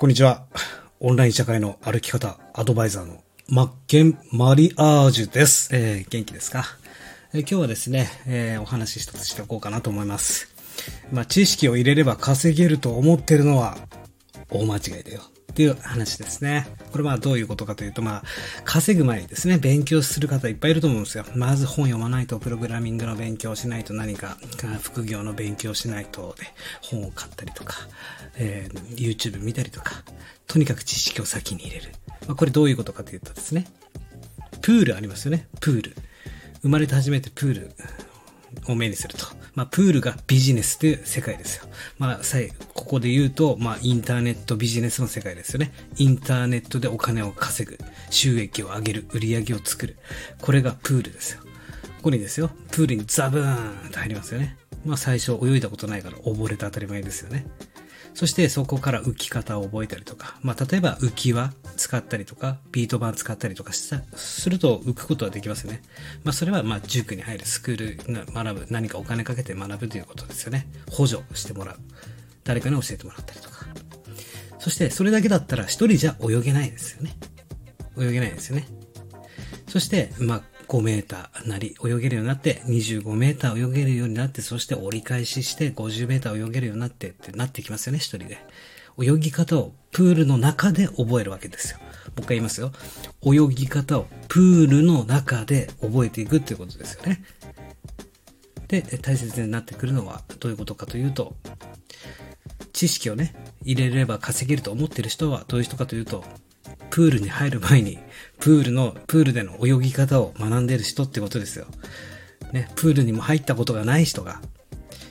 こんにちは。オンライン社会の歩き方アドバイザーのマッケン・マリアージュです。えー、元気ですか、えー、今日はですね、えー、お話一つしておこうかなと思います。まあ、知識を入れれば稼げると思ってるのは大間違いだよ。っていう話ですね。これはどういうことかというと、まあ、稼ぐ前にですね、勉強する方いっぱいいると思うんですよ。まず本読まないと、プログラミングの勉強しないと何か、副業の勉強しないと、で、本を買ったりとか、えー、YouTube 見たりとか、とにかく知識を先に入れる。まあ、これどういうことかというとですね、プールありますよね、プール。生まれて初めてプールを目にすると。まあ、プールがビジネスという世界ですよ。まあ、ここで言うと、まあ、インターネットビジネスの世界ですよね。インターネットでお金を稼ぐ、収益を上げる、売り上げを作る。これがプールですよ。ここにですよ、プールにザブーンと入りますよね。まあ、最初泳いだことないから溺れて当たり前ですよね。そしてそこから浮き方を覚えたりとか、まあ、例えば浮き輪使ったりとか、ビート板使ったりとかした、すると浮くことはできますよね。まあ、それはまあ塾に入る、スクールが学ぶ、何かお金かけて学ぶということですよね。補助してもらう。誰かに教えてもらったりとか。そしてそれだけだったら一人じゃ泳げないですよね。泳げないですよね。そして、まあ、5メーターなり泳げるようになって、25メーター泳げるようになって、そして折り返しして50メーター泳げるようになってってなってきますよね、一人で。泳ぎ方をプールの中で覚えるわけですよ。もう一回言いますよ。泳ぎ方をプールの中で覚えていくっていうことですよね。で、大切になってくるのはどういうことかというと、知識をね、入れれば稼げると思ってる人はどういう人かというと、プールに入る前に、プールの、プールでの泳ぎ方を学んでる人ってことですよ。ね、プールにも入ったことがない人が、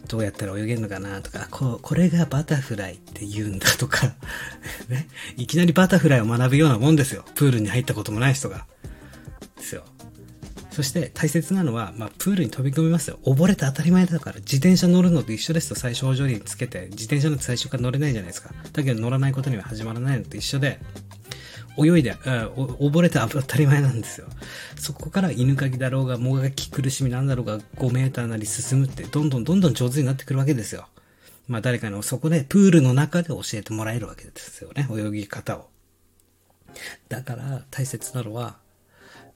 どうやったら泳げるのかなとか、ここれがバタフライって言うんだとか ね、いきなりバタフライを学ぶようなもんですよ。プールに入ったこともない人が。ですよ。そして大切なのは、まあ、プールに飛び込みますよ。溺れて当たり前だから、自転車乗るのと一緒ですと最初補助輪つけて、自転車なんて最初から乗れないじゃないですか。だけど乗らないことには始まらないのと一緒で、泳いで、溺れて当たり前なんですよ。そこから犬かきだろうが、もがき苦しみなんだろうが、5メーターなり進むって、どんどんどんどん上手になってくるわけですよ。まあ誰かのそこでプールの中で教えてもらえるわけですよね。泳ぎ方を。だから大切なのは、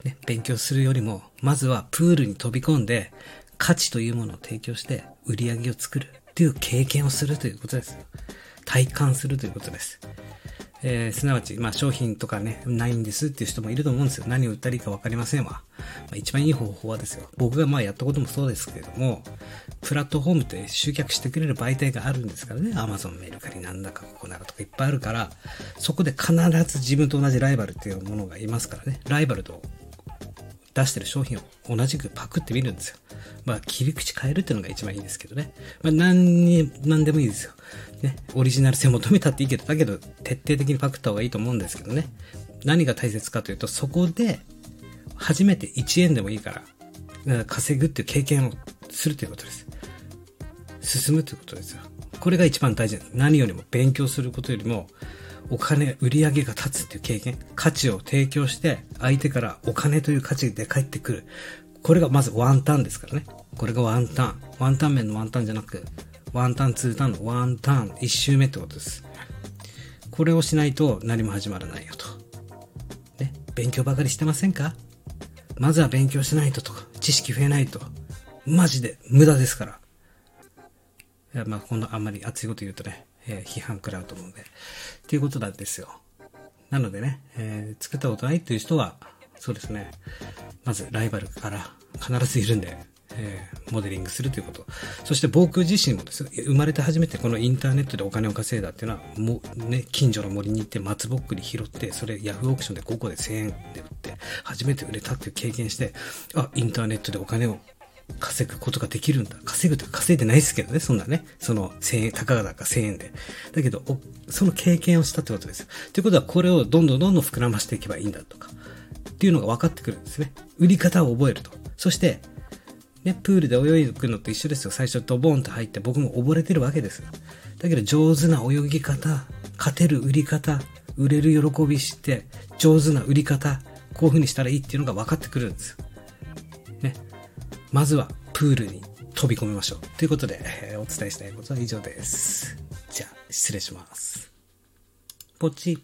ね、勉強するよりも、まずはプールに飛び込んで、価値というものを提供して、売り上げを作るっていう経験をするということです。体感するということです。えー、すなわち、まあ、商品とかね、ないんですっていう人もいると思うんですよ。何を売ったらいいか分かりませんわ。まあ、一番いい方法はですよ。僕がまあやったこともそうですけれども、プラットフォームって集客してくれる媒体があるんですからね。Amazon、メルカリなんだかここならとかいっぱいあるから、そこで必ず自分と同じライバルっていうものがいますからね。ライバルと出してる商品を同じくパクってみるんですよ。まあ、切り口変えるっていうのが一番いいですけどね。まあ、何に、何でもいいですよ。ね、オリジナル性求めたっていいけど、だけど、徹底的にパクった方がいいと思うんですけどね。何が大切かというと、そこで、初めて1円でもいいから、稼ぐっていう経験をするということです。進むということですよ。これが一番大事何よりも勉強することよりも、お金、売り上げが立つっていう経験、価値を提供して、相手からお金という価値で返ってくる。これがまずワンタンですからね。これがワンタン。ワンタン麺のワンタンじゃなく、ワンタン、ツータンのワンタン、一周目ってことです。これをしないと何も始まらないよと。ね？勉強ばかりしてませんか？まずは勉強しないととか、知識増えないと。マジで無駄ですから。いや、まあ、このあんまり熱いこと言うとね、えー、批判食らうと思うんで。っていうことなんですよ。なのでね、えー、作ったことないっていう人は、そうですね。まずライバルから必ずいるんで、えー、モデリングするということ。そして僕自身もですね、生まれて初めてこのインターネットでお金を稼いだっていうのは、もうね、近所の森に行って松ぼっくり拾って、それヤフーオークションで5個で1000円で売って、初めて売れたっていう経験して、あ、インターネットでお金を稼ぐことができるんだ。稼ぐとか稼いでないですけどね、そんなね。その1000円、たかがか1000円で。だけど、その経験をしたってことですよ。ということは、これをどんどんどんどん膨らましていけばいいんだとか。っていうのが分かってくるんですね。売り方を覚えると。そして、ね、プールで泳ぐのと一緒ですよ。最初ドボンと入って僕も溺れてるわけです。だけど上手な泳ぎ方、勝てる売り方、売れる喜びして、上手な売り方、こういう風にしたらいいっていうのが分かってくるんですよ。まずはプールに飛び込みましょう。ということで、えー、お伝えしたいことは以上です。じゃあ、失礼します。ポチッ